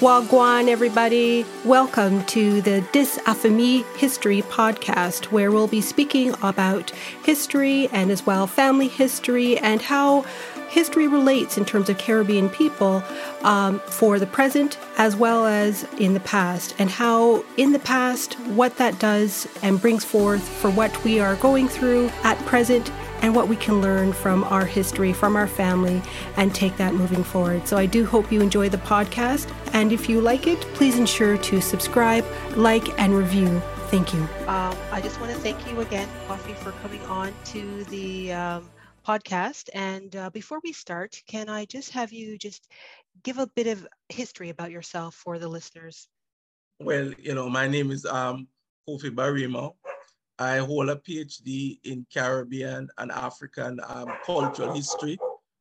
Wagwan, everybody. Welcome to the Dis History podcast, where we'll be speaking about history and as well family history and how history relates in terms of Caribbean people um, for the present as well as in the past, and how in the past, what that does and brings forth for what we are going through at present and what we can learn from our history, from our family, and take that moving forward. So I do hope you enjoy the podcast. And if you like it, please ensure to subscribe, like, and review. Thank you. Um, I just want to thank you again, Kofi, for coming on to the um, podcast. And uh, before we start, can I just have you just give a bit of history about yourself for the listeners? Well, you know, my name is um, Kofi Barima. I hold a PhD in Caribbean and African um, cultural history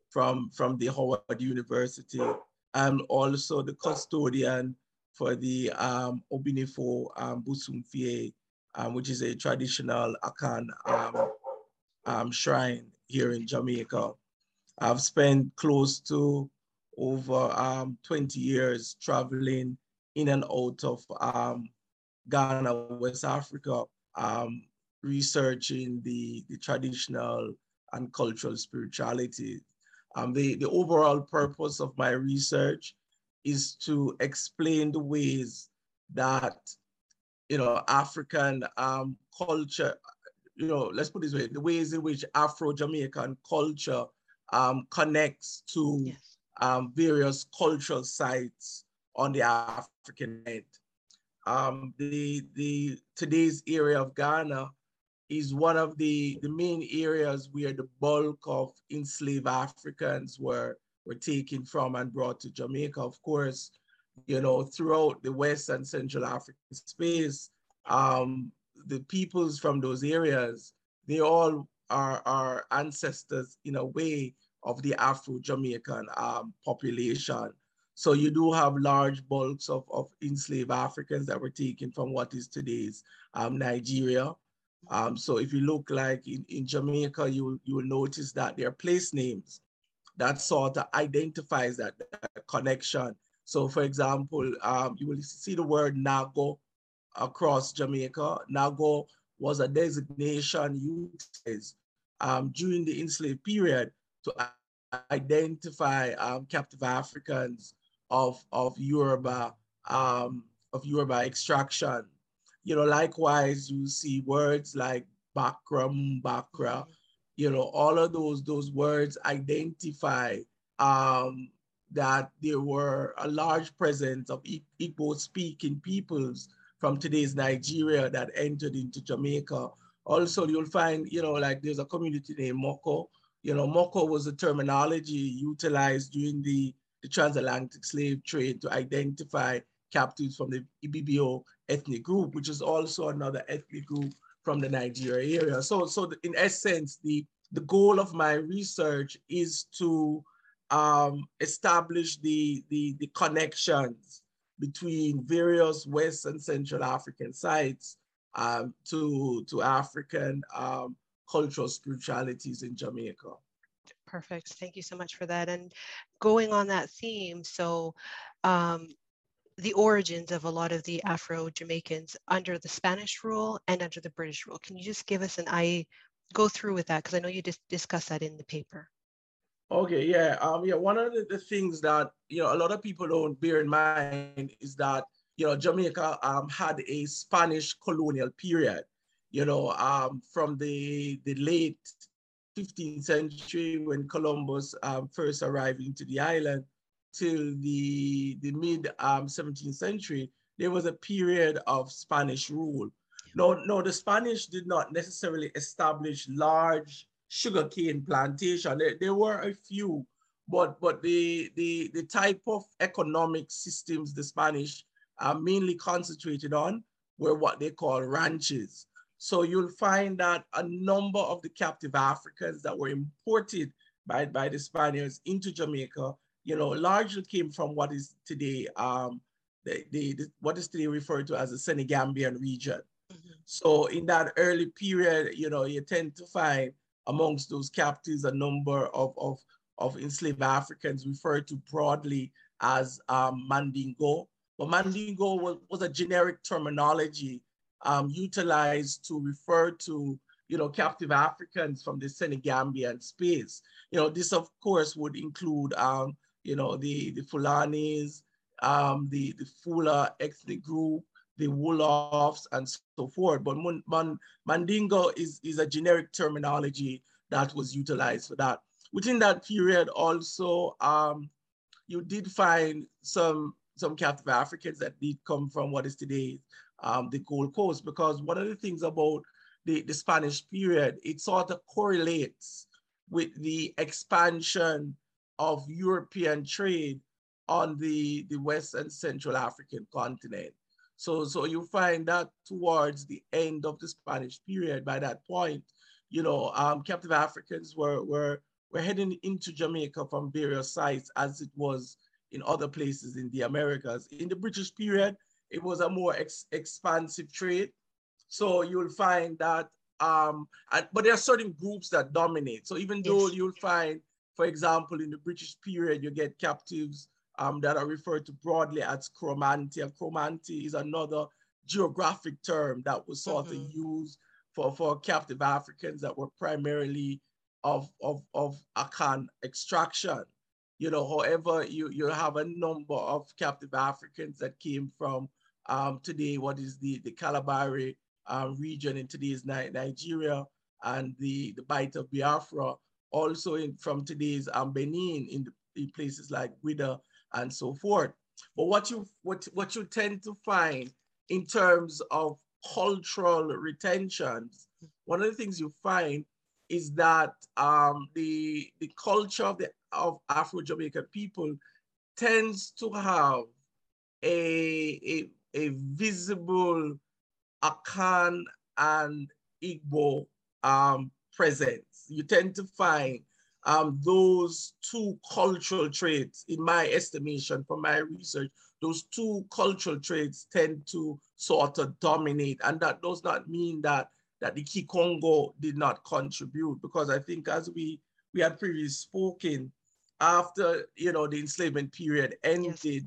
from, from the Howard University. I'm also the custodian for the um, Obinifo um, Busumfie, um, which is a traditional Akan um, um, shrine here in Jamaica. I've spent close to over um, 20 years traveling in and out of um, Ghana, West Africa, um, researching the, the traditional and cultural spirituality. Um, the, the overall purpose of my research is to explain the ways that, you know, African um, culture, you know, let's put this way, the ways in which Afro-Jamaican culture um, connects to yes. um, various cultural sites on the African end. Um, the, the, today's area of Ghana is one of the, the main areas where the bulk of enslaved Africans were, were taken from and brought to Jamaica. Of course, you know, throughout the West and Central African space, um, the peoples from those areas, they all are, are ancestors in a way of the Afro-Jamaican um, population. So you do have large bulks of, of enslaved Africans that were taken from what is today's um, Nigeria, um, so if you look like in, in Jamaica, you, you will notice that there are place names that sort of identifies that, that connection. So for example, um, you will see the word Nago across Jamaica. Nago was a designation used um, during the enslaved period to identify um, captive Africans of, of Yoruba, um, of Yoruba extraction you know, likewise, you see words like bakra, you know, all of those, those words identify um, that there were a large presence of Igbo speaking peoples from today's Nigeria that entered into Jamaica. Also, you'll find, you know, like there's a community named Moko. You know, Moko was a terminology utilized during the, the transatlantic slave trade to identify captives from the Ibibio ethnic group, which is also another ethnic group from the Nigeria area. So, so in essence, the, the goal of my research is to um, establish the, the, the connections between various West and Central African sites um, to, to African um, cultural spiritualities in Jamaica. Perfect. Thank you so much for that. And going on that theme, so um, the origins of a lot of the Afro-Jamaicans under the Spanish rule and under the British rule. Can you just give us an I go through with that? Because I know you just discussed that in the paper. Okay, yeah. Um, yeah, one of the, the, things that, you know, a lot of people don't bear in mind is that, you know, Jamaica um, had a Spanish colonial period, you know, um, from the, the late 15th century when Columbus um, first arrived into the island till the, the mid um, 17th century, there was a period of Spanish rule. No, no, the Spanish did not necessarily establish large sugarcane plantation. There, there were a few, but but the, the, the type of economic systems the Spanish are mainly concentrated on were what they call ranches. So you'll find that a number of the captive Africans that were imported by, by the Spaniards into Jamaica you know, largely came from what is today, um, the, the, the, what is today referred to as the Senegambian region. Mm-hmm. So in that early period, you know, you tend to find amongst those captives a number of, of, of enslaved Africans referred to broadly as um, Mandingo. But Mandingo was, was a generic terminology um, utilized to refer to, you know, captive Africans from the Senegambian space. You know, this of course would include, um, you know, the, the Fulanis, um, the, the Fula ethnic group, the Wolofs and so forth. But Man, Mandingo is, is a generic terminology that was utilized for that. Within that period also, um, you did find some, some captive Africans that did come from what is today um, the Gold Coast, because one of the things about the, the Spanish period, it sort of correlates with the expansion of European trade on the, the West and Central African continent. So, so you find that towards the end of the Spanish period, by that point, you know, um, captive Africans were, were, were heading into Jamaica from various sites as it was in other places in the Americas. In the British period, it was a more ex expansive trade. So you'll find that, um, and, but there are certain groups that dominate. So even though yes. you'll find, for example, in the British period, you get captives um, that are referred to broadly as Cromanti. And cromanti is another geographic term that was sort mm-hmm. of used for, for captive Africans that were primarily of, of, of Akan extraction. You know, however, you, you have a number of captive Africans that came from um, today, what is the, the Kalabari um, region in today's Nigeria and the, the Bight of Biafra, also in, from today's um, Benin in, the, in places like Ouidah and so forth. But what you what what you tend to find in terms of cultural retentions, one of the things you find is that um, the the culture of the of Afro-Jamaican people tends to have a, a, a visible Akan and Igbo um, presence. You tend to find um, those two cultural traits, in my estimation, from my research, those two cultural traits tend to sort of dominate. And that does not mean that, that the Kikongo did not contribute, because I think as we, we had previously spoken, after you know the enslavement period ended yes.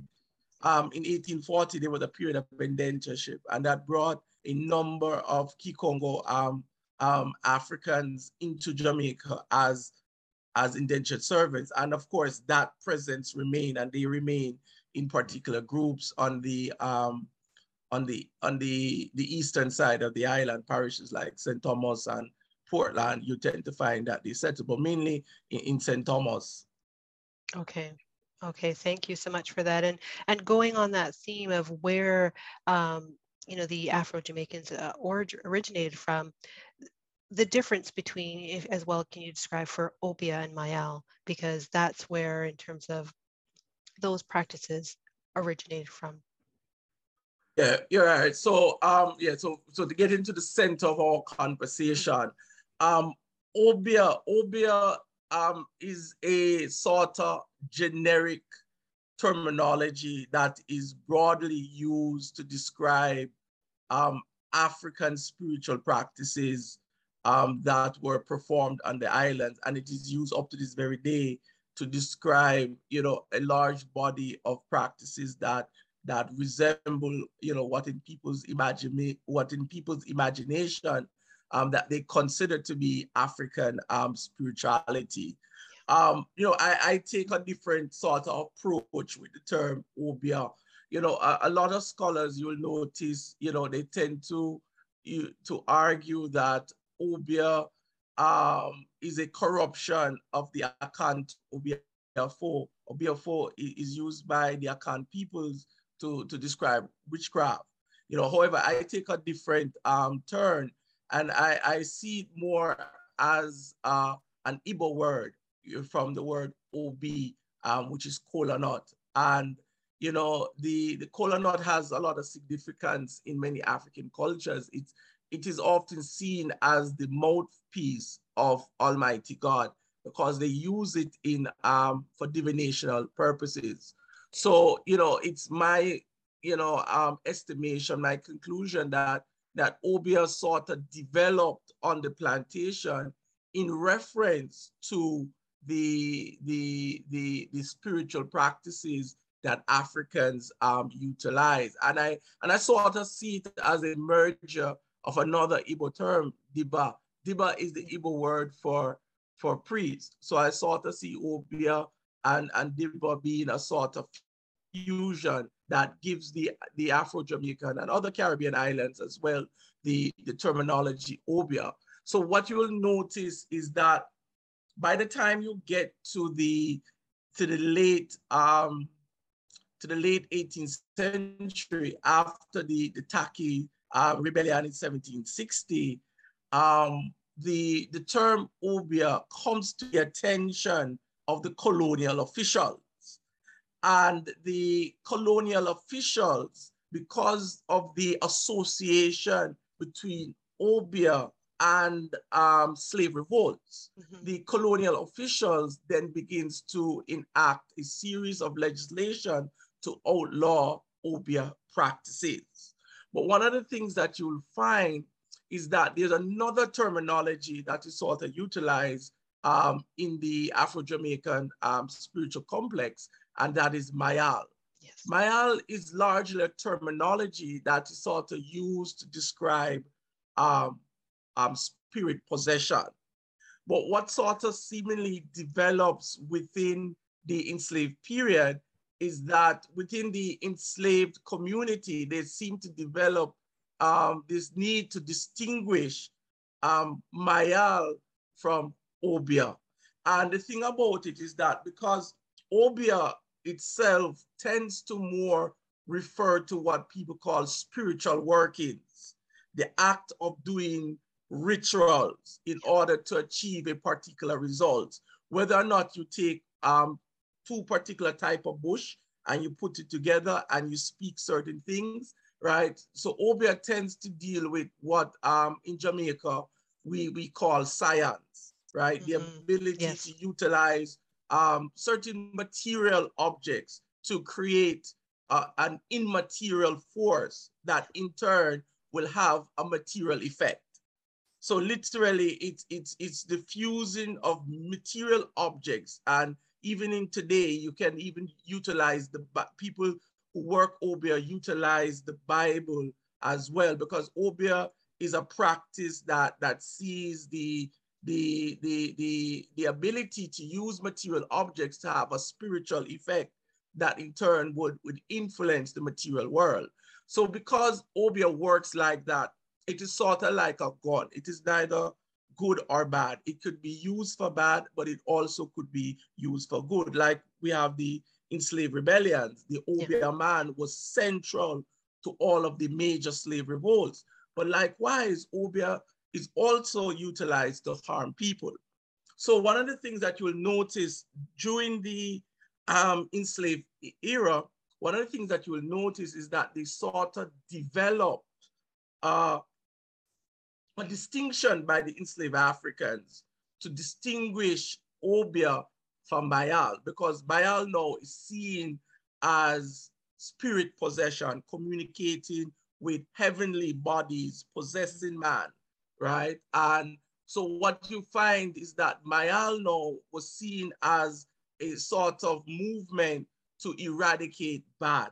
Um, in 1840, there was a period of indentureship, and that brought a number of Kikongo um, um, Africans into Jamaica as as indentured servants. And of course, that presence remain and they remain in particular groups on the um, on the on the the eastern side of the island, parishes like St. Thomas and Portland, you tend to find that they settle, but mainly in, in St. Thomas. Okay. Okay, thank you so much for that. And and going on that theme of where um, you know the Afro Jamaicans uh, originated from, the difference between, if, as well, can you describe for Obeah and Mayal? Because that's where, in terms of those practices, originated from. Yeah, you're right. So, um, yeah, so so to get into the center of our conversation, um, Obeah, Obeah um, is a sort of generic terminology that is broadly used to describe um, African spiritual practices um, that were performed on the island. And it is used up to this very day to describe, you know, a large body of practices that that resemble, you know, what in people's imagine what in people's imagination um, that they consider to be African um, spirituality. Um, you know, I, I, take a different sort of approach with the term Obeah. You know, a, a lot of scholars you'll notice, you know, they tend to you, to argue that Obeah um, is a corruption of the Akan Obeah 4. Obayifo is used by the Akan peoples to, to describe witchcraft. You know, however, I take a different um, turn and I, I see it more as uh, an Igbo word from the word OB, um, which is kola nut. And, you know, the, the kola nut has a lot of significance in many African cultures. It's, it is often seen as the mouthpiece of Almighty God because they use it in um, for divinational purposes. So, you know, it's my, you know, um, estimation, my conclusion that that Obeah sort of developed on the plantation in reference to the, the, the, the spiritual practices that Africans um, utilize. And I and I sort of see it as a merger of another Igbo term, dibia. Dibia is the Igbo word for for priest. So I sort of see Obia and, and Dibia being a sort of fusion that gives the, the Afro-Jamaican and other Caribbean islands as well the, the terminology Obia. So what you will notice is that by the time you get to the to the late um, to the late 18th century, after the, the Taki uh, rebellion in 1760, um, the, the term Obia comes to the attention of the colonial officials. And the colonial officials, because of the association between Obia and um, slave revolts, mm-hmm. the colonial officials then begins to enact a series of legislation to outlaw Obia practices. But one of the things that you'll find is that there's another terminology that is sort of utilized um, in the Afro-Jamaican um, spiritual complex, and that is Mayal. Yes. Mayal is largely a terminology that is sort of used to describe um, um, spirit possession. But what sort of seemingly develops within the enslaved period is that within the enslaved community, they seem to develop um, this need to distinguish um, Mayal from Obia. And the thing about it is that because Obia itself tends to more refer to what people call spiritual workings, the act of doing rituals in order to achieve a particular result. Whether or not you take um, two particular type of bush and you put it together and you speak certain things, right? So Obia tends to deal with what um, in Jamaica we, we call science, right? Mm-hmm. The ability yes. to utilize um, certain material objects to create uh, an immaterial force that in turn will have a material effect. So literally it's, it's, it's the fusing of material objects and even in today, you can even utilize the people who work Obia utilize the Bible as well, because Obia is a practice that, that sees the, the, the, the, the ability to use material objects to have a spiritual effect that in turn would, would influence the material world. So because Obia works like that, it is sort of like a gun. It is neither good or bad. It could be used for bad, but it also could be used for good. Like we have the enslaved rebellions. The Obia yeah. man was central to all of the major slave revolts. But likewise, Obia is also utilized to harm people. So one of the things that you will notice during the um, enslaved era, one of the things that you will notice is that they sort of developed uh, a distinction by the enslaved Africans to distinguish Obia from Mayal, because Mayal now is seen as spirit possession, communicating with heavenly bodies, possessing man, right? And so what you find is that Mayal now was seen as a sort of movement to eradicate bad.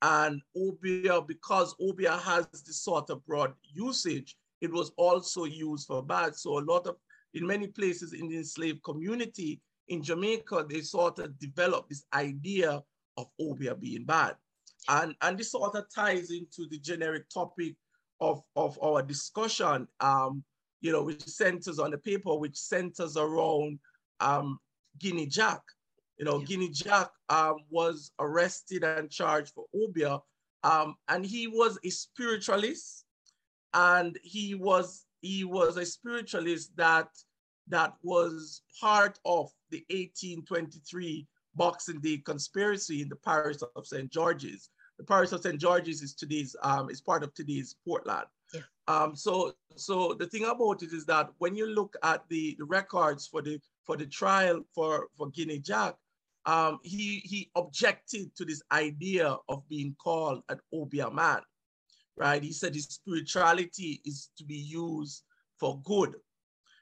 And Obia, because Obia has this sort of broad usage, it was also used for bad. So a lot of, in many places in the enslaved community in Jamaica, they sort of developed this idea of Obia being bad. And, and this sort of ties into the generic topic of, of our discussion, um, you know, which centers on the paper, which centers around um, Guinea Jack. You know, yeah. Guinea Jack um, was arrested and charged for Obia, um, and he was a spiritualist and he was he was a spiritualist that that was part of the 1823 Boxing Day conspiracy in the parish of St. George's. The parish of St. George's is today's um, is part of today's Portland. Yeah. Um, so so the thing about it is that when you look at the, the records for the for the trial for for Guinea Jack, um, he he objected to this idea of being called an Obia man right? He said his spirituality is to be used for good,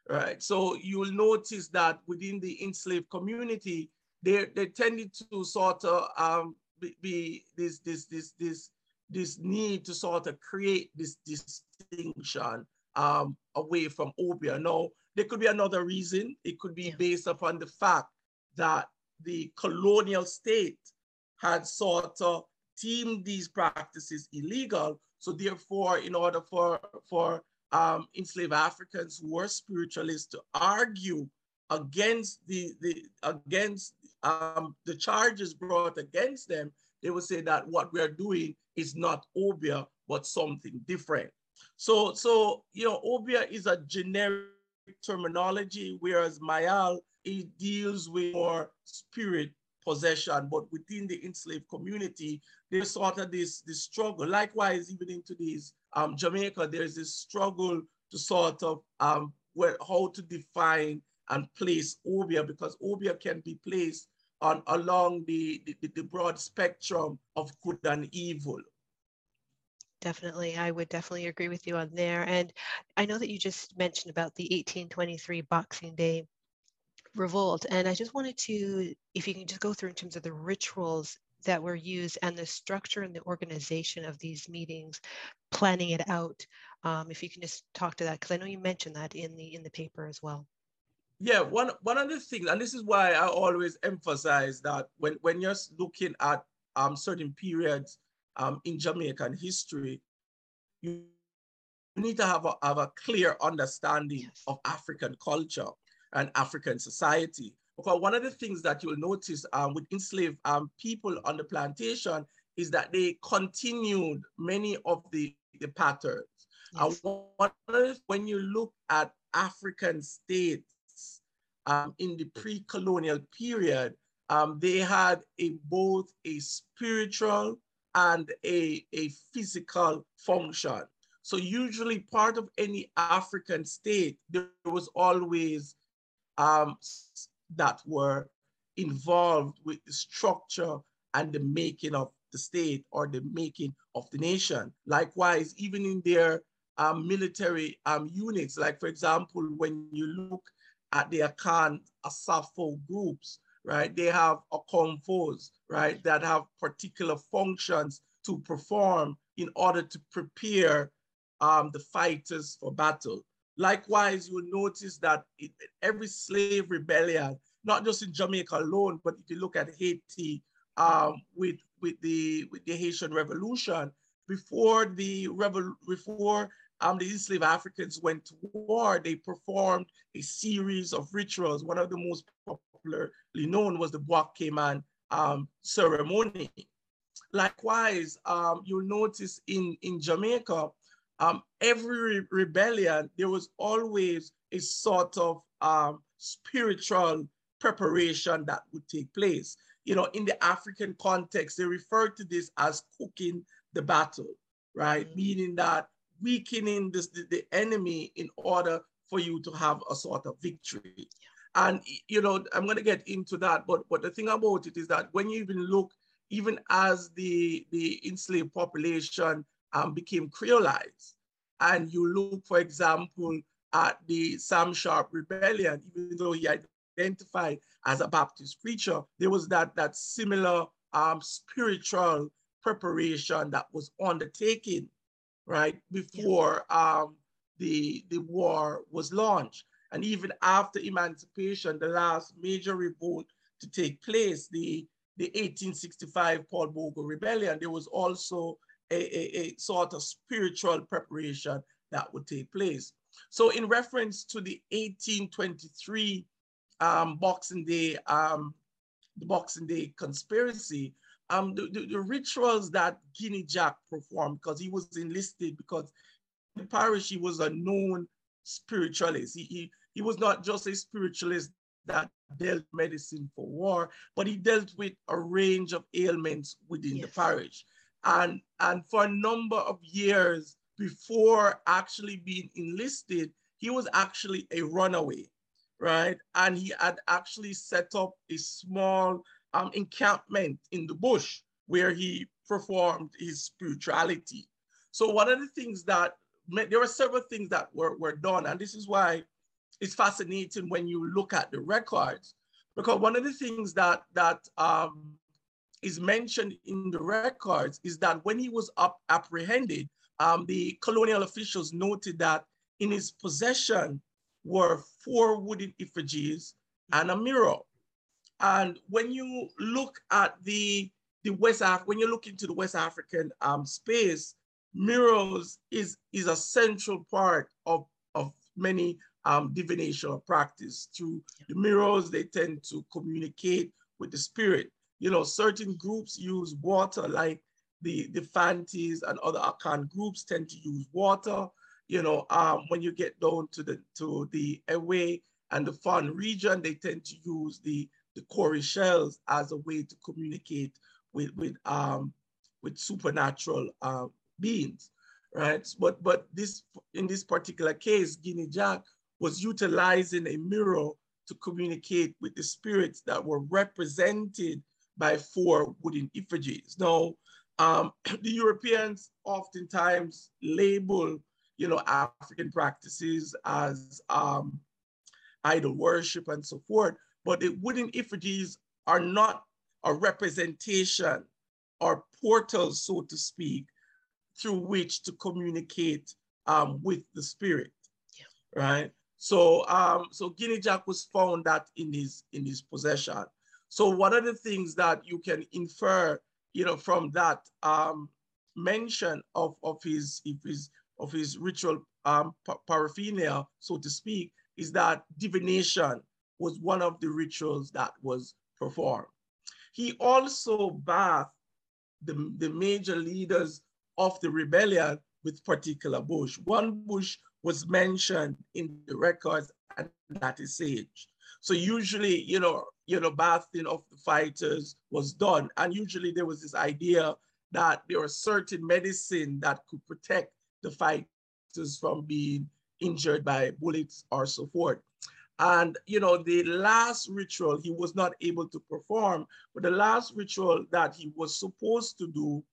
right? So you'll notice that within the enslaved community, they, they tended to sort of um, be, this this this this this need to sort of create this distinction um, away from Obeah. Now, there could be another reason. It could be yeah. based upon the fact that the colonial state had sort of deemed these practices illegal. So therefore, in order for, for um, enslaved Africans who were spiritualists to argue against the, the against um, the charges brought against them, they will say that what we are doing is not Obeah, but something different. So, so you know, Obeah is a generic terminology, whereas Mayal it deals with more spirit possession, but within the enslaved community, there's sort of this, this struggle. Likewise, even in today's um, Jamaica, there's this struggle to sort of um, where, how to define and place Obeah because Obeah can be placed on along the, the, the broad spectrum of good and evil. Definitely, I would definitely agree with you on there. And I know that you just mentioned about the 1823 Boxing Day revolt, and I just wanted to, if you can just go through in terms of the rituals that were used and the structure and the organization of these meetings, planning it out. Um, if you can just talk to that, because I know you mentioned that in the in the paper as well. Yeah, one one of the things, and this is why I always emphasize that when when you're looking at um, certain periods um, in Jamaican history, you need to have a, have a clear understanding yes. of African culture and African society. Because one of the things that you'll notice um, with enslaved um, people on the plantation is that they continued many of the, the patterns. Yes. Uh, when you look at African states um, in the pre-colonial period, um, they had a, both a spiritual and a, a physical function. So usually part of any African state, there was always um, that were involved with the structure and the making of the state or the making of the nation. Likewise, even in their um, military um, units, like for example, when you look at the Akan Asafo groups, right? They have a confoes, right, that have particular functions to perform in order to prepare um, the fighters for battle. Likewise, you will notice that it, every slave rebellion, not just in Jamaica alone, but if you look at Haiti um, with, with, the, with the Haitian Revolution, before the rebel, before um, the enslaved Africans went to war, they performed a series of rituals. One of the most popularly known was the Bois Cayman um, ceremony. Likewise, um, you'll notice in, in Jamaica, um, every re rebellion, there was always a sort of um, spiritual preparation that would take place. You know, in the African context, they refer to this as cooking the battle, right? Mm -hmm. Meaning that weakening this, the, the enemy in order for you to have a sort of victory. And, you know, I'm going to get into that. But, but the thing about it is that when you even look, even as the, the enslaved population um, became creolized, and you look, for example, at the Sam Sharpe rebellion, even though he identified as a Baptist preacher, there was that, that similar um, spiritual preparation that was undertaken, right, before um, the, the war was launched. And even after emancipation, the last major revolt to take place, the, the 1865 Paul Bogle Rebellion, there was also a, a, a sort of spiritual preparation that would take place. So in reference to the 1823 um, Boxing Day, um, the Boxing Day conspiracy, um, the, the, the, rituals that Guinea Jack performed, because he was enlisted, because in the parish he was a known spiritualist. He, he, he was not just a spiritualist that dealt medicine for war, but he dealt with a range of ailments within yes. the parish. And, and for a number of years before actually being enlisted, he was actually a runaway, right? And he had actually set up a small um, encampment in the bush where he performed his spirituality. So one of the things that, there were several things that were, were done, and this is why it's fascinating when you look at the records, because one of the things that, that um, is mentioned in the records is that when he was up apprehended, um, the colonial officials noted that in his possession were four wooden effigies and a mirror. And when you look at the the West Af when you look into the West African um, space, mirrors is is a central part of of many um, divination practice. Through the mirrors, they tend to communicate with the spirit. You know, certain groups use water, like the the Fantis and other Akan groups tend to use water. You know, um, when you get down to the to the Ewe and the Fon region, they tend to use the the cowrie shells as a way to communicate with with um with supernatural uh, beings, right? But but this in this particular case, Guinea Jack was utilizing a mirror to communicate with the spirits that were represented by four wooden effigies. Now, um, the Europeans oftentimes label, you know, African practices as um, idol worship and so forth, but the wooden effigies are not a representation or portal, so to speak, through which to communicate um, with the spirit, yeah. right? So, um, so Guinea Jack was found that in his in his possession. So, one of the things that you can infer, you know, from that um, mention of of his of his of his ritual um, paraphernalia, so to speak, is that divination was one of the rituals that was performed. He also bathed the, the major leaders of the rebellion with particular bush. One bush was mentioned in the records, and that is sage. So usually, you know, you know, bathing of the fighters was done, and usually there was this idea that there was certain medicine that could protect the fighters from being injured by bullets or so forth. And, you know, the last ritual he was not able to perform, but the last ritual that he was supposed to do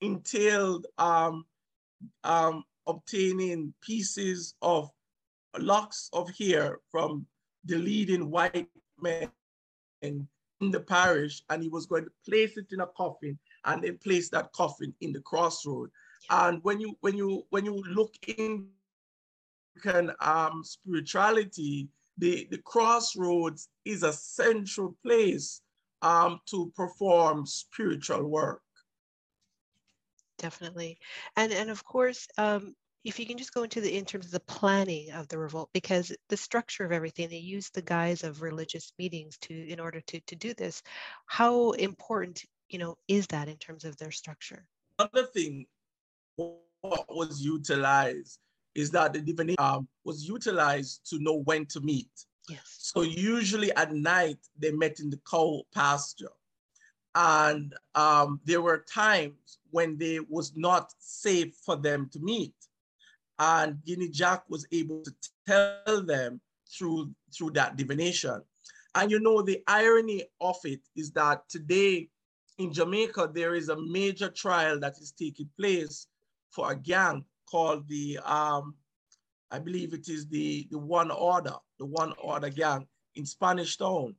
entailed um, um, obtaining pieces of locks of hair from the leading white men in the parish, and he was going to place it in a coffin and then place that coffin in the crossroad. And when you when you when you look in um, spirituality, the, the crossroads is a central place um, to perform spiritual work. Definitely. And, and of course, um, if you can just go into the in terms of the planning of the revolt because the structure of everything they use the guise of religious meetings to in order to to do this how important you know is that in terms of their structure another thing what was utilized is that the divination um, was utilized to know when to meet. Yes. So usually at night they met in the cow pasture, and um, there were times when they was not safe for them to meet, and Guinea Jack was able to tell them through through that divination. And you know the irony of it is that today in Jamaica there is a major trial that is taking place for a gang called the, um, I believe it is the, the One Order, the One Order gang in Spanish Town.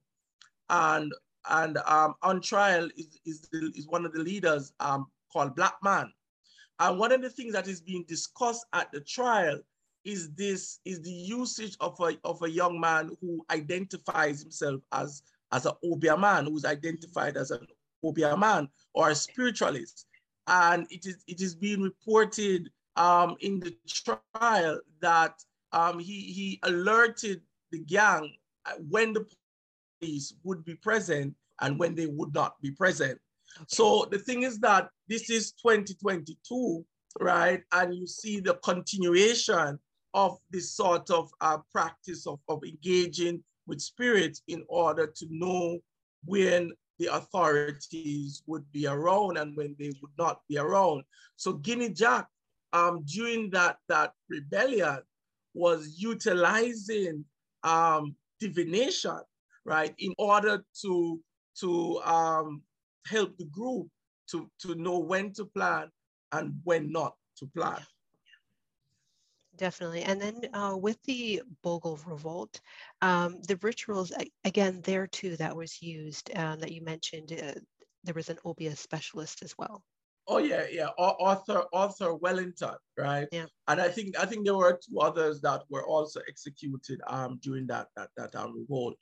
And, and um, on trial is, is, the, is one of the leaders um, called Black Man. And one of the things that is being discussed at the trial is this is the usage of a, of a young man who identifies himself as, as an Obeah man, who's identified as an Obeah man or a spiritualist. And it is, it is being reported um, in the trial that um, he, he alerted the gang when the police would be present and when they would not be present. Okay. So the thing is that this is 2022, right? And you see the continuation of this sort of uh, practice of, of engaging with spirits in order to know when the authorities would be around and when they would not be around. So Guinea Jack um, during that, that rebellion was utilizing um, divination, right, in order to, to um, help the group to, to know when to plan and when not to plan. Definitely. And then uh, with the Bogle revolt, um, the rituals, again, there too, that was used um, that you mentioned, uh, there was an Obeah specialist as well. Oh yeah, yeah. Arthur Arthur Wellington, right? Yeah. And I think I think there were two others that were also executed um during that that that um, revolt.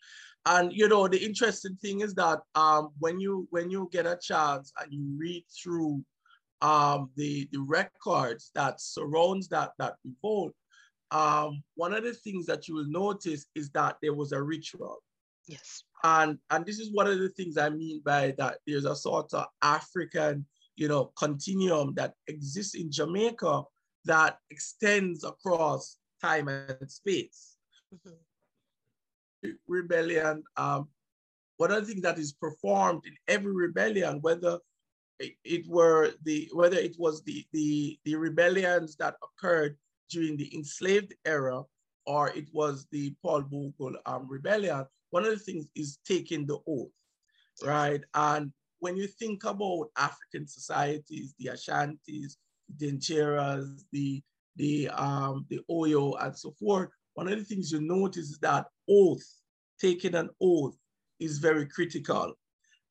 And you know the interesting thing is that um when you when you get a chance and you read through um the the records that surrounds that that revolt, um one of the things that you will notice is that there was a ritual. Yes. And and this is one of the things I mean by that there's a sort of African you know, continuum that exists in Jamaica that extends across time and space. Mm-hmm. Rebellion, um, one of the things that is performed in every rebellion, whether it, were the whether it was the, the the rebellions that occurred during the enslaved era or it was the Paul Bogle um, rebellion, one of the things is taking the oath, right? And when you think about African societies, the Ashantis, the Denkyiras, the, the, um, the Oyo, and so forth, one of the things you notice is that oath, taking an oath, is very critical.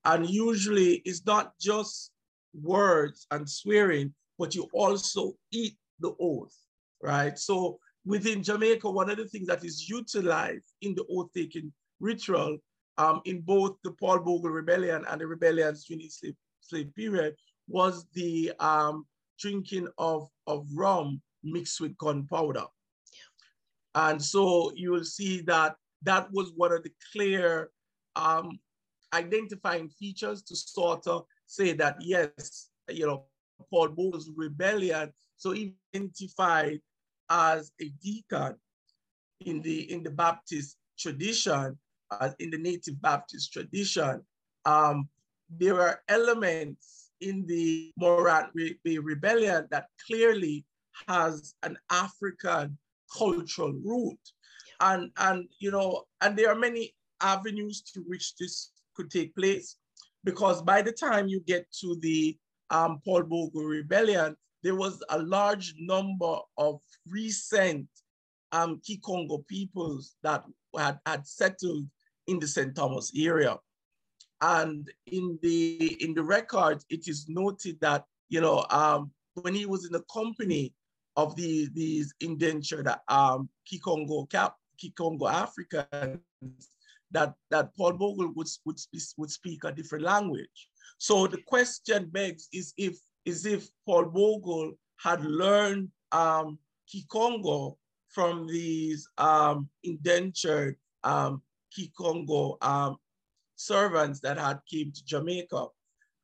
And usually it's not just words and swearing, but you also eat the oath, right? So within Jamaica, one of the things that is utilized in the oath taking ritual um, in both the Paul Bogle rebellion and the rebellions during the slave, slave period was the um, drinking of, of rum mixed with gunpowder. And so you will see that that was one of the clear um, identifying features to sort of say that, yes, you know, Paul Bogle's rebellion, so identified as a deacon in the, in the Baptist tradition, uh, in the Native Baptist tradition, um, there are elements in the Morant Bay Rebellion that clearly has an African cultural root. And, and, you know, and there are many avenues to which this could take place because by the time you get to the um, Paul Bogle Rebellion, there was a large number of recent um, Kikongo peoples that had, had settled in the St. Thomas area. And in the in the record, it is noted that you know um, when he was in the company of the, these indentured um, Kikongo Cap Kikongo Africans, that that Paul Bogle would would, would speak a different language. So the question begs is if is if Paul Bogle had learned um, Kikongo from these um, indentured um, Kikongo um, servants that had came to Jamaica.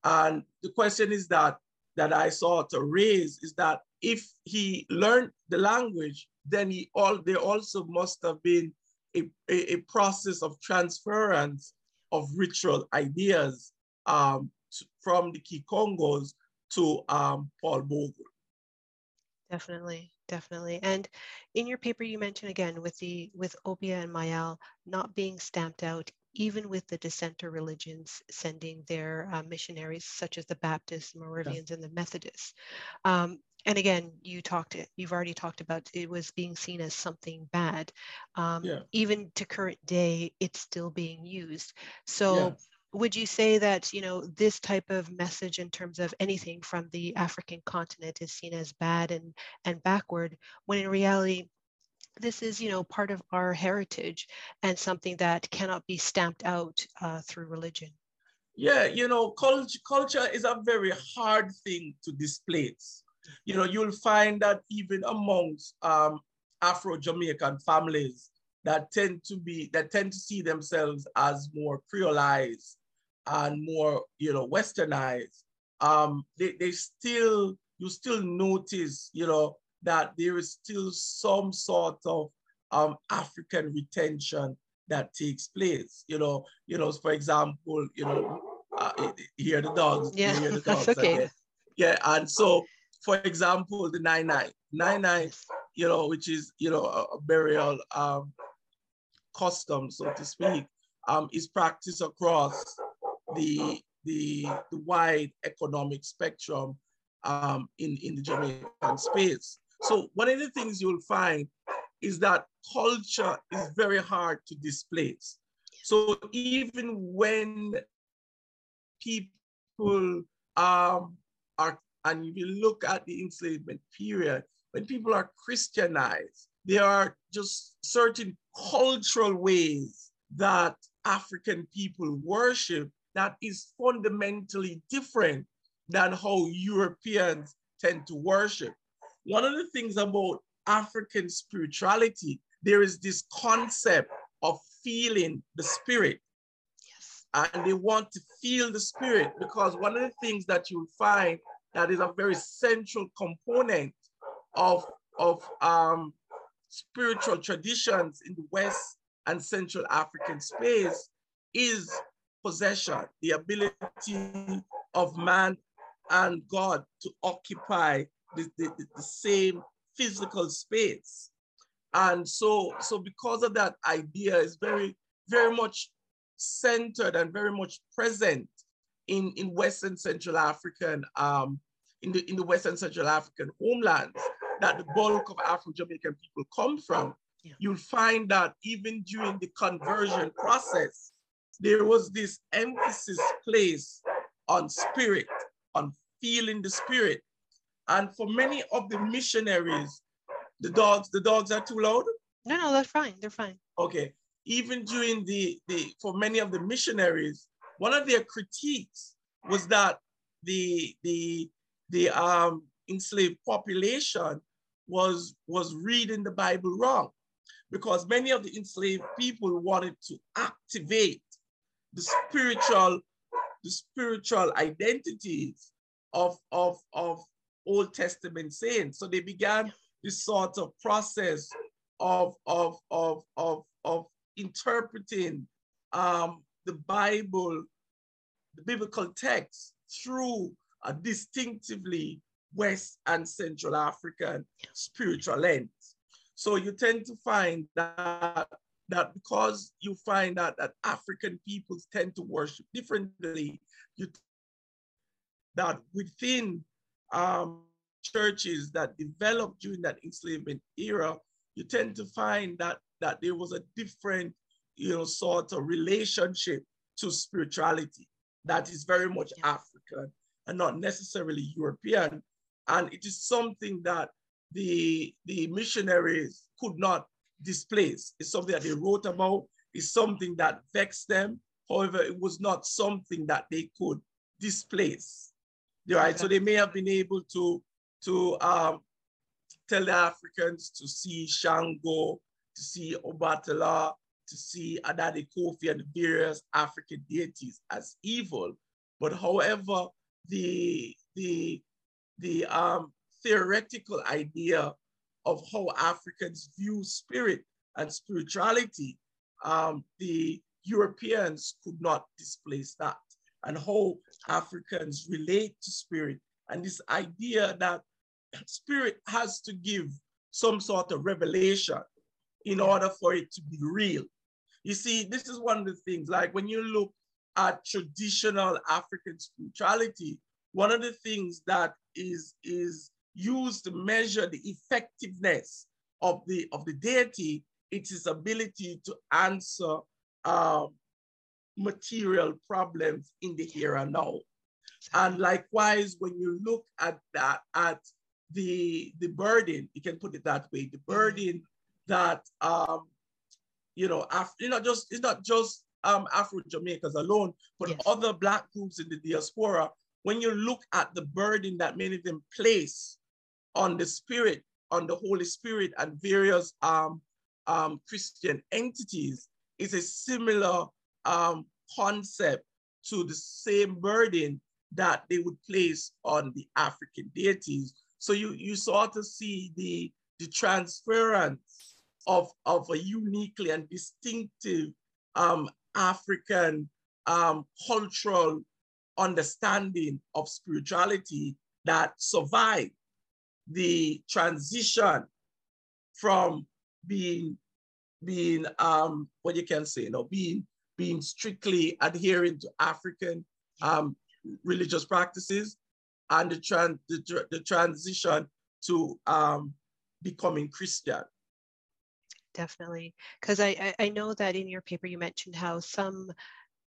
And the question is that, that I saw to raise is that if he learned the language, then he all there also must have been a, a, a process of transference of ritual ideas um, to, from the Kikongos to um, Paul Bogle. Definitely definitely. And in your paper, you mentioned again with the with Obeah and Mayal not being stamped out, even with the dissenter religions sending their uh, missionaries, such as the Baptists, Moravians, yeah. and the Methodists. Um, and again, you talked. You've already talked about it was being seen as something bad. Um, yeah. Even to current day, it's still being used. So. Would you say that you know this type of message in terms of anything from the african continent is seen as bad and and backward when in reality this is you know part of our heritage and something that cannot be stamped out uh, through religion? Yeah you know culture culture is a very hard thing to displace. You know you'll find that even amongst um, afro-jamaican families that tend to be that tend to see themselves as more creolized and more, you know, westernized, um, they, they still, you still notice, you know, that there is still some sort of um, African retention that takes place. You know, you know, for example, you know, uh, hear the dogs, yeah, the dogs. That's okay. Yeah, and so, for example, the nine nine, nine nine, you know, which is you know a, a burial um, custom, so to speak, um, is practiced across the, the, the wide economic spectrum um, in, in the Jamaican space. So one of the things you'll find is that culture is very hard to displace. So even when people um, are, and if you look at the enslavement period, when people are Christianized, there are just certain cultural ways that African people worship that is fundamentally different than how Europeans tend to worship. One of the things about African spirituality, there is this concept of feeling the spirit. Yes. And they want to feel the spirit because one of the things that you'll find that is a very central component of, of um, spiritual traditions in the West and Central African space is possession, the ability of man and God to occupy the, the, the same physical space. And so, so because of that idea is very, very much centered and very much present in, in Western Central African, um, in the in the Western Central African homelands that the bulk of Afro-Jamaican people come from, yeah. you'll find that even during the conversion process, there was this emphasis placed on spirit, on feeling the spirit. And for many of the missionaries, the dogs, the dogs are too loud? No, no, they're fine. They're fine. Okay. Even during the, the for many of the missionaries, one of their critiques was that the the the um enslaved population was was reading the Bible wrong because many of the enslaved people wanted to activate the spiritual the spiritual identities of, of, of Old Testament saints. So they began this sort of process of, of, of, of, of interpreting um, the Bible, the biblical text through a distinctively West and Central African spiritual lens. So you tend to find that that because you find that, that African peoples tend to worship differently, you that within um, churches that developed during that enslavement era, you tend to find that that there was a different, you know, sort of relationship to spirituality that is very much. African and not necessarily European. And it is something that the, the missionaries could not displace. It's something that they wrote about. It's something that vexed them. However, it was not something that they could displace. Right? So they may have been able to, to um, tell the Africans to see Shango, to see Obatala, to see Adade Kofi and various African deities as evil. But however, the, the, the um, theoretical idea of how Africans view spirit and spirituality, um, the Europeans could not displace that. And how Africans relate to spirit, and this idea that spirit has to give some sort of revelation in order for it to be real. You see, this is one of the things, like when you look at traditional African spirituality, one of the things that is, is used to measure the effectiveness of the, of the deity, it's ability to answer um, material problems in the here and now. And likewise, when you look at that, at the, the burden, you can put it that way, the burden that, um, you know, Af- you know, just, it's not just um, Afro-Jamaicans alone, but yes. other Black groups in the diaspora, when you look at the burden that many of them place on the Spirit, on the Holy Spirit, and various um, um, Christian entities is a similar um, concept to the same burden that they would place on the African deities. So you, you sort of see the, the transference of, of a uniquely and distinctive um, African um, cultural understanding of spirituality that survived the transition from being being um what you can say, you know, being being strictly adhering to African um religious practices and the trans the, the transition to um becoming Christian. Definitely. Because I, I know that in your paper you mentioned how some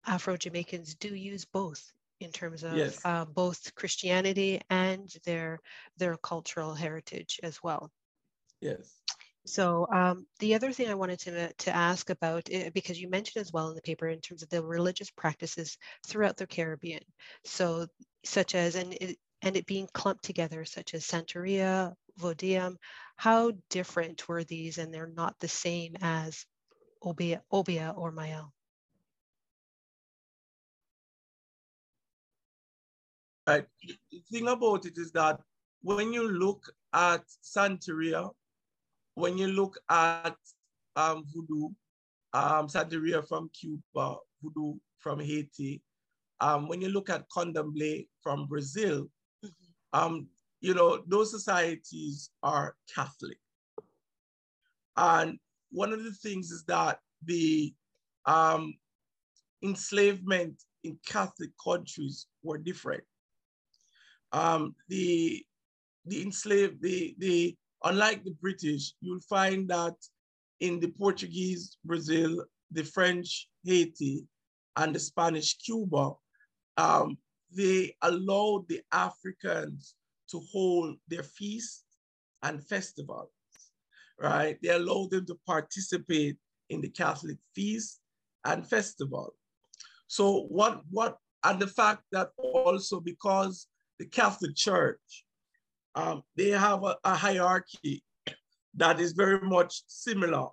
Afro Jamaicans do use both in terms of Yes. uh, both Christianity and their their cultural heritage as well. Yes. So um, the other thing I wanted to, to ask about, eh, because you mentioned as well in the paper in terms of the religious practices throughout the Caribbean, so such as and it, and it being clumped together, such as Santeria, Vodiyam, how different were these, and they're not the same as Obia, Obeah or Mayal? Right. The thing about it is that when you look at Santeria, when you look at um, voodoo, um, Santeria from Cuba, voodoo from Haiti, um, when you look at Candomblé from Brazil, Mm-hmm. um, you know, those societies are Catholic. And one of the things is that the um, enslavement in Catholic countries were different. Um, the the enslaved, the, the unlike the British, you'll find that in the Portuguese Brazil, the French Haiti, and the Spanish Cuba, um, they allowed the Africans to hold their feasts and festivals, right? They allowed them to participate in the Catholic feast and festival. So what, what, and the fact that also because the Catholic Church, um, they have a, a hierarchy that is very much similar,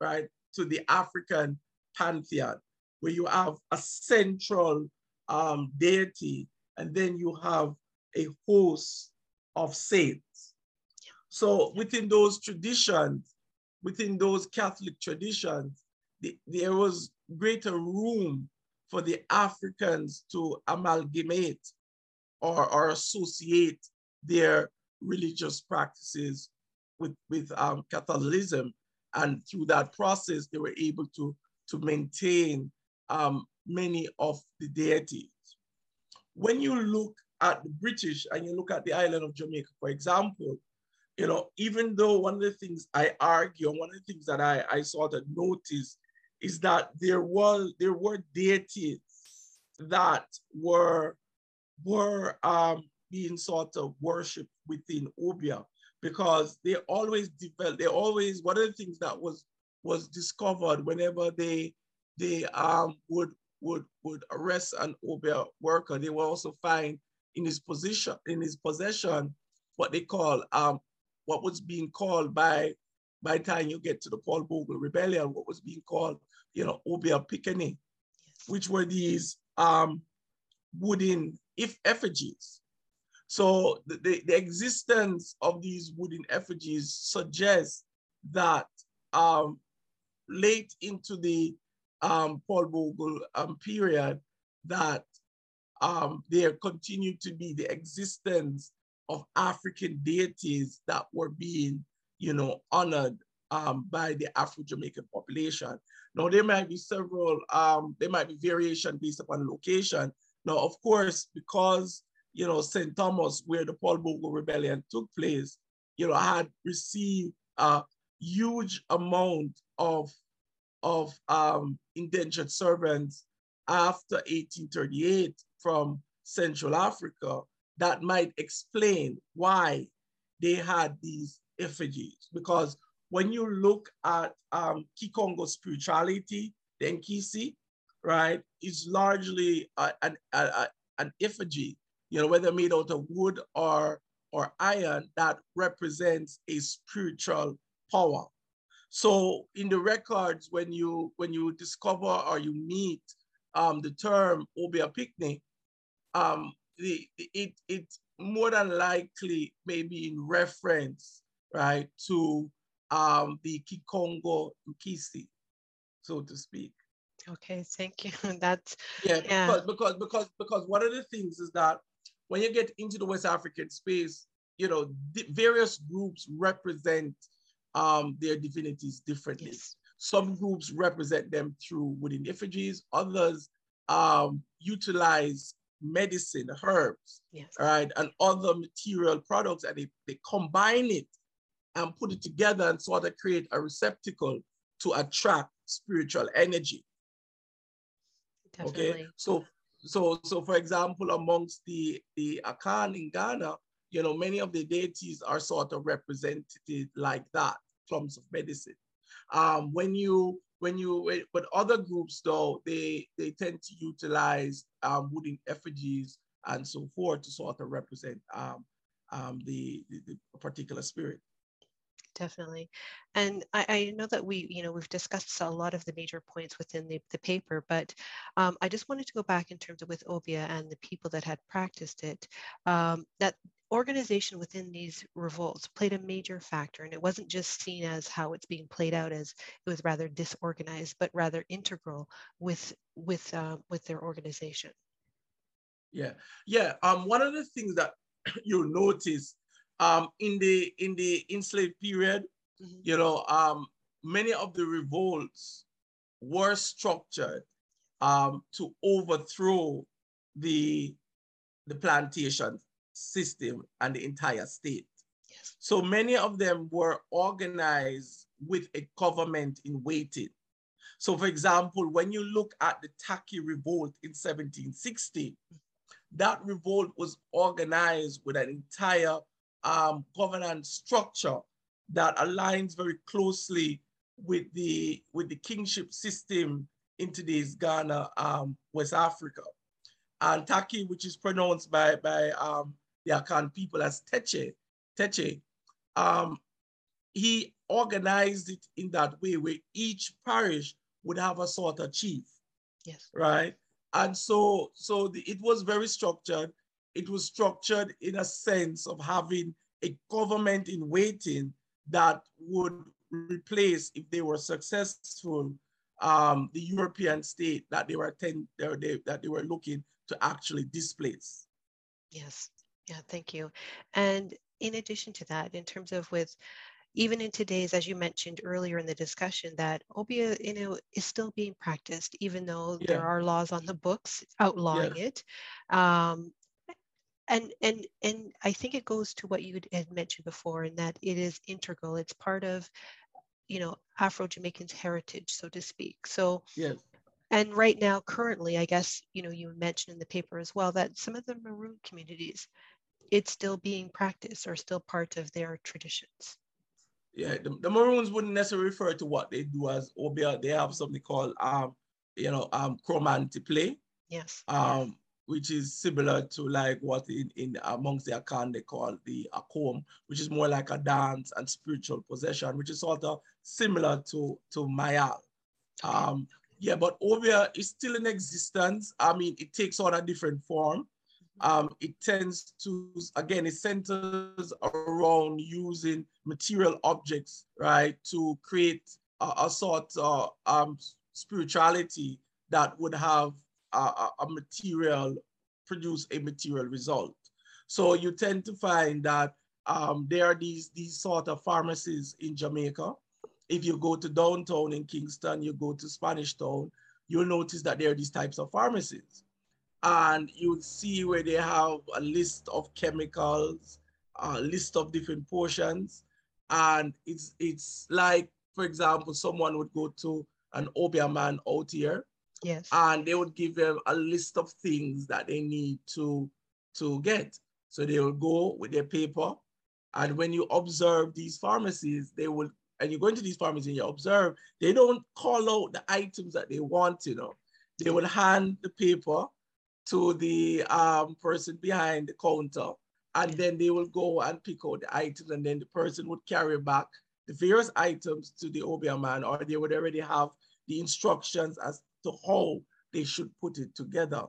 right, to the African pantheon, where you have a central um, deity, and then you have a host of saints. So within those traditions, within those Catholic traditions, the, there was greater room for the Africans to amalgamate or, or associate their religious practices with, with um, Catholicism. And through that process, they were able to, to maintain um, many of the deities. When you look at the British and you look at the island of Jamaica, for example, you know, even though one of the things I argue one of the things that I, I sort of noticed is that there was there were deities that were were um, being sort of worshipped within Obeah because they always developed, they always, one of the things that was was discovered whenever they they um, would would would arrest an Obeah worker, they will also find in his position, in his possession, what they call um, what was being called by by the time you get to the Paul Bogle rebellion, what was being called, you know, Obeah Pickaninny, which were these um, wooden if effigies. So the, the, the, existence of these wooden effigies suggests that um, late into the um, Paul Bogle um, period, that um, there continued to be the existence of African deities that were being, you know, honored um, by the Afro-Jamaican population. Now, there might be several, um, there might be variation based upon location. Now, of course, because, you know, St. Thomas, where the Paul Bogle Rebellion took place, you know, had received a huge amount of, of um, indentured servants after 1838 from Central Africa, that might explain why they had these effigies. Because when you look at um, Kikongo spirituality, the Nkisi, right, is largely a, an, a, an effigy, you know, whether made out of wood or, or iron that represents a spiritual power. So in the records, when you when you discover or you meet um, the term Obeah Picnic, um, the, it, it more than likely may be in reference, right, to um, the Kikongo Nkisi, so to speak. Okay, thank you. That's yeah, yeah. Because, because because because one of the things is that when you get into the West African space, you know, various groups represent um, their divinities differently. Yes. Some groups represent them through wooden effigies. Others um, utilize medicine, herbs, yes. right, and other material products, and they, they combine it and put it together and sort of create a receptacle to attract spiritual energy. Definitely. Okay, so so, so for example, amongst the, the Akan in Ghana, you know, many of the deities are sort of represented like that, forms of medicine. Um, when you, when you, but other groups though, they, they tend to utilize um, wooden effigies and so forth to sort of represent um, um, the, the, the particular spirit definitely. And I, I, know that we, you know, we've discussed a lot of the major points within the, the paper, but um, I just wanted to go back in terms of with Obeah and the people that had practiced it, um, that organization within these revolts played a major factor. And it wasn't just seen as how it's being played out as it was rather disorganized, but rather integral with, with, uh, with their organization. Yeah, yeah. Um, one of the things that you'll notice um, in the in the enslaved period, mm-hmm. you know, um, many of the revolts were structured um, to overthrow the the plantation system and the entire state. Yes. So many of them were organized with a government in waiting. So, for example, when you look at the Taki revolt in 1760, that revolt was organized with an entire um, governance structure that aligns very closely with the with the kingship system in today's Ghana, um, West Africa. And Taki, which is pronounced by, by um, the Akan people as Teche, Teche, um, he organized it in that way where each parish would have a sort of chief. Yes. Right. And so, so the, it was very structured it was structured in a sense of having a government in waiting that would replace, if they were successful, um, the European state that they were ten, they, that they were looking to actually displace. Yes, yeah, thank you. And in addition to that, in terms of with even in today's, as you mentioned earlier in the discussion, that obeah, you know, is still being practiced, even though yeah. there are laws on the books outlawing yeah. it. Um, and and and i think it goes to what you had mentioned before in that it is integral. It's part of you know afro jamaicans heritage so to speak. So yes. and right now currently i guess you know you mentioned in the paper as well that some of the maroon communities it's still being practiced or still part of their traditions. Yeah the, the maroons wouldn't necessarily refer to what they do as obeah they have something called um you know um cromanti play. Yes. Um which is similar to like what in, in amongst the Akan they call the Akom, which is more like a dance and spiritual possession, which is sort of similar to, to Mayal. Um, yeah, but Obeah is still in existence. I mean, it takes on a different form. Um, it tends to, again, it centers around using material objects, right, to create a, a sort of um, spirituality that would have a, a material, produce a material result. So you tend to find that um, there are these, these sort of pharmacies in Jamaica. If you go to downtown in Kingston, you go to Spanish Town, you'll notice that there are these types of pharmacies. And you'll see where they have a list of chemicals, a list of different potions. And it's, it's like, for example, someone would go to an obeah man out here Yes. And they would give them a list of things that they need to, to get. So they will go with their paper. And when you observe these pharmacies, they will, and you go into these pharmacies and you observe, they don't call out the items that they want, you know. They will hand the paper to the um, person behind the counter, and then they will go and pick out the items, and then the person would carry back the various items to the obeah man, or they would already have the instructions as to how they should put it together,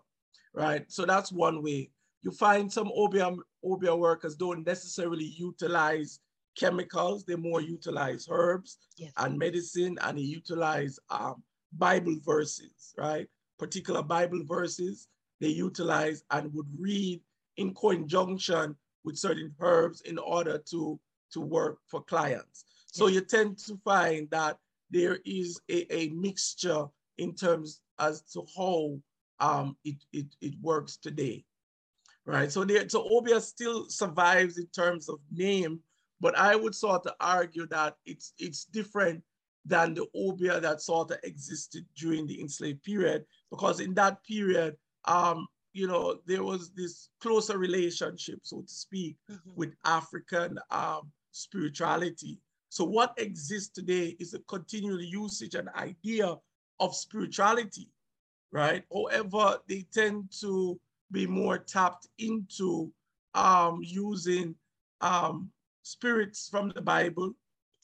right? So that's one way. You find some obeah, obeah workers don't necessarily utilize chemicals, they more utilize herbs yes. and medicine, and they utilize um, Bible verses, right? Particular Bible verses they utilize and would read in conjunction with certain herbs in order to, to work for clients. So yes. you tend to find that there is a, a mixture in terms as to how um, it, it, it works today, right? So, there, so Obeah still survives in terms of name, but I would sort of argue that it's, it's different than the Obia that sort of existed during the enslaved period, because in that period, um, you know, there was this closer relationship, so to speak, mm-hmm. with African um, spirituality. So what exists today is a continual usage and idea of spirituality, right? However, they tend to be more tapped into um, using um, spirits from the Bible,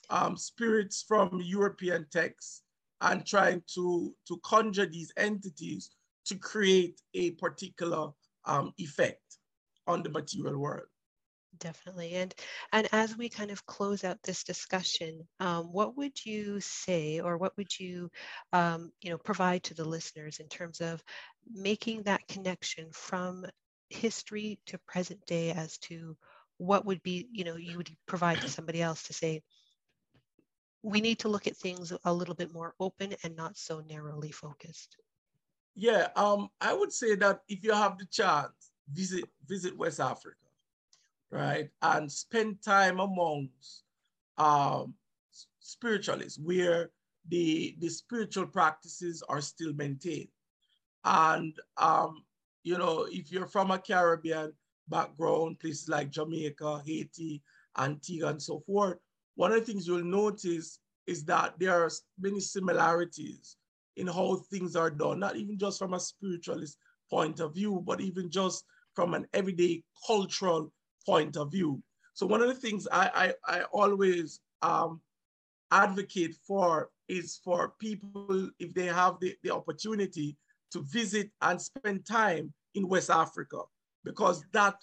um, spirits from European texts, and trying to, to conjure these entities to create a particular um, effect on the material world. Definitely. And and as we kind of close out this discussion, um, what would you say or what would you um, you know provide to the listeners in terms of making that connection from history to present day as to what would be, you know, you would provide to somebody else to say, we need to look at things a little bit more open and not so narrowly focused. Yeah, um, I would say that if you have the chance, visit visit West Africa, right, and spend time amongst um, spiritualists where the the spiritual practices are still maintained, and um, you know, if you're from a Caribbean background, places like Jamaica, Haiti, Antigua, and so forth, one of the things you'll notice is that there are many similarities in how things are done, not even just from a spiritualist point of view, but even just from an everyday cultural point of view. So one of the things I, I, I always um, advocate for is for people, if they have the, the opportunity to visit and spend time in West Africa, because that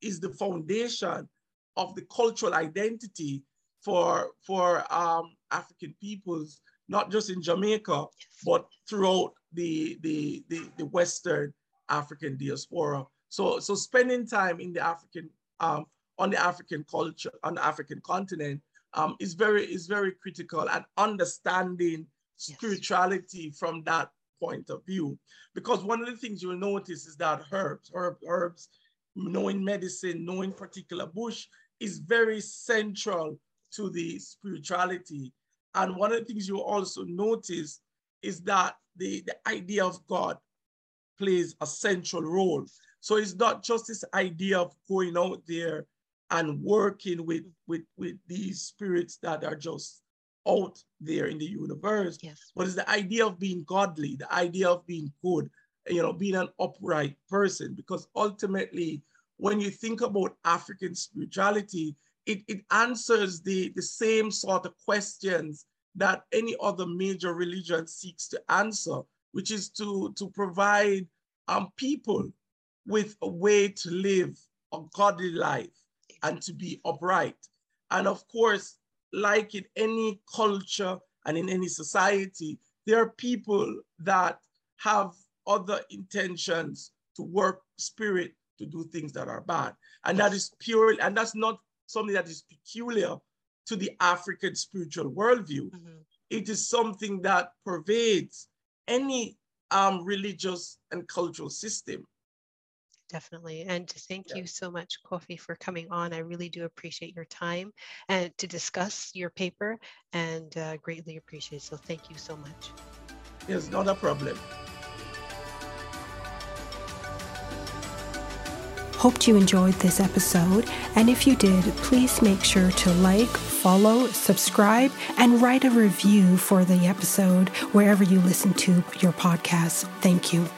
is the foundation of the cultural identity for, for um, African peoples, not just in Jamaica, but throughout the, the, the, the Western African diaspora. So, so spending time in the African, um, on the African culture, on the African continent um, is very, is very critical and understanding spirituality yes. from that point of view. Because one of the things you'll notice is that herbs, herb, herbs, knowing medicine, knowing particular bush is very central to the spirituality. And one of the things you also notice is that the, the idea of God plays a central role. So it's not just this idea of going out there and working with, with, with these spirits that are just out there in the universe, yes. but it's the idea of being godly, the idea of being good, you know, being an upright person. Because ultimately, when you think about African spirituality, it, it answers the, the same sort of questions that any other major religion seeks to answer, which is to, to provide um, people with a way to live a godly life and to be upright. And of course, like in any culture and in any society, there are people that have other intentions to work spirit to do things that are bad. And that is purely, and that's not something that is peculiar to the African spiritual worldview. Mm-hmm. It is something that pervades any um, religious and cultural system. Definitely. And thank yeah. you so much, Kofi, for coming on. I really do appreciate your time and to discuss your paper and uh, greatly appreciate it. So thank you so much. It's not a problem. Hoped you enjoyed this episode, and if you did, please make sure to like, follow, subscribe, and write a review for the episode wherever you listen to your podcast. Thank you.